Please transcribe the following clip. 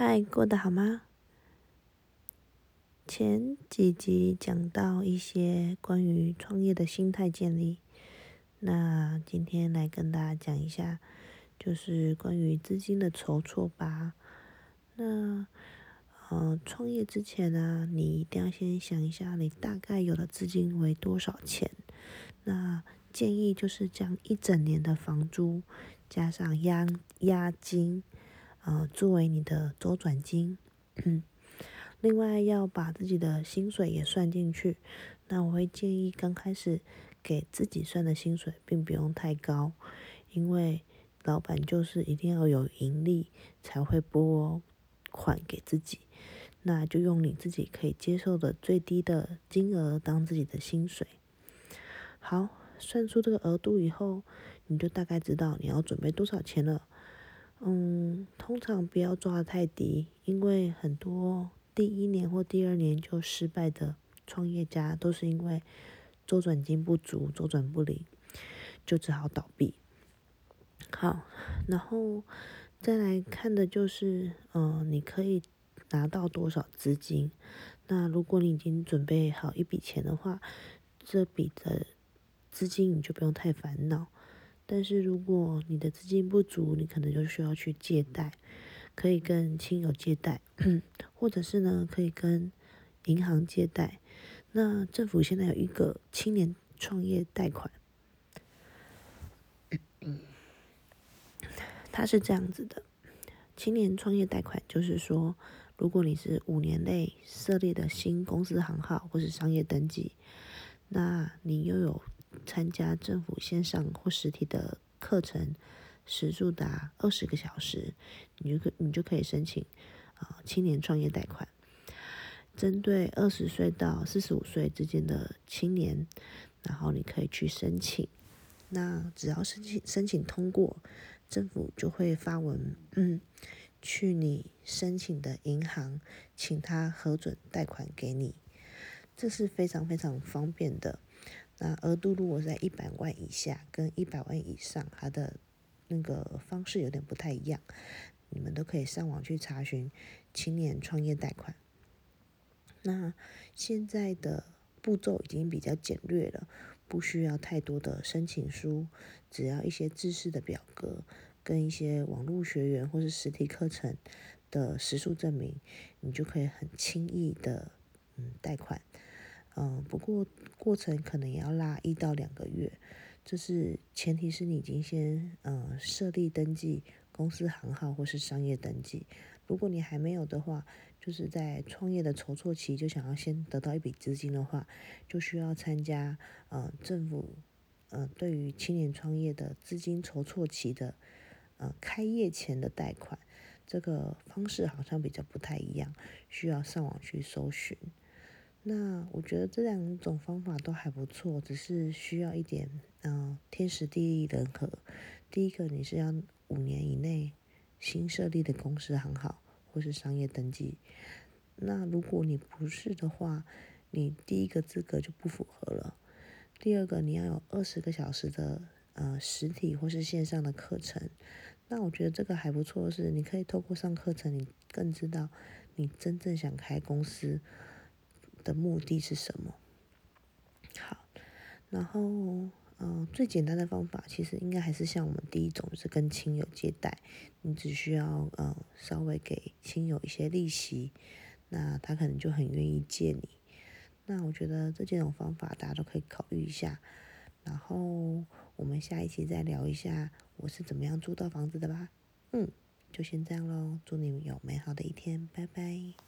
嗨，过得好吗？前几集讲到一些关于创业的心态建立，那今天来跟大家讲一下，就是关于资金的筹措吧。那呃，创业之前呢，你一定要先想一下，你大概有的资金为多少钱？那建议就是将一整年的房租加上押押金。呃，作为你的周转金，另外要把自己的薪水也算进去。那我会建议刚开始给自己算的薪水，并不用太高，因为老板就是一定要有盈利才会拨款给自己。那就用你自己可以接受的最低的金额当自己的薪水。好，算出这个额度以后，你就大概知道你要准备多少钱了。嗯，通常不要抓的太低，因为很多第一年或第二年就失败的创业家，都是因为周转金不足、周转不灵，就只好倒闭。好，然后再来看的就是，嗯，你可以拿到多少资金？那如果你已经准备好一笔钱的话，这笔的资金你就不用太烦恼。但是如果你的资金不足，你可能就需要去借贷，可以跟亲友借贷，或者是呢，可以跟银行借贷。那政府现在有一个青年创业贷款，它是这样子的：青年创业贷款就是说，如果你是五年内设立的新公司行号或是商业登记，那你又有。参加政府线上或实体的课程时数达二十个小时，你就可你就可以申请啊青年创业贷款。针对二十岁到四十五岁之间的青年，然后你可以去申请。那只要申请申请通过，政府就会发文嗯去你申请的银行，请他核准贷款给你。这是非常非常方便的。那额度如果在一百万以下跟一百万以上，它的那个方式有点不太一样，你们都可以上网去查询青年创业贷款。那现在的步骤已经比较简略了，不需要太多的申请书，只要一些知识的表格跟一些网络学员或是实体课程的实数证明，你就可以很轻易的嗯贷款。嗯，不过过程可能也要拉一到两个月，这是前提是你已经先嗯设立登记公司行号或是商业登记。如果你还没有的话，就是在创业的筹措期就想要先得到一笔资金的话，就需要参加呃政府呃对于青年创业的资金筹措期的呃开业前的贷款，这个方式好像比较不太一样，需要上网去搜寻。那我觉得这两种方法都还不错，只是需要一点嗯天时地利人和。第一个，你是要五年以内新设立的公司行号或是商业登记。那如果你不是的话，你第一个资格就不符合了。第二个，你要有二十个小时的呃实体或是线上的课程。那我觉得这个还不错，是你可以透过上课程，你更知道你真正想开公司。的目的是什么？好，然后，嗯，最简单的方法其实应该还是像我们第一种，是跟亲友借贷，你只需要呃稍微给亲友一些利息，那他可能就很愿意借你。那我觉得这几种方法大家都可以考虑一下。然后我们下一期再聊一下我是怎么样租到房子的吧。嗯，就先这样喽，祝你们有美好的一天，拜拜。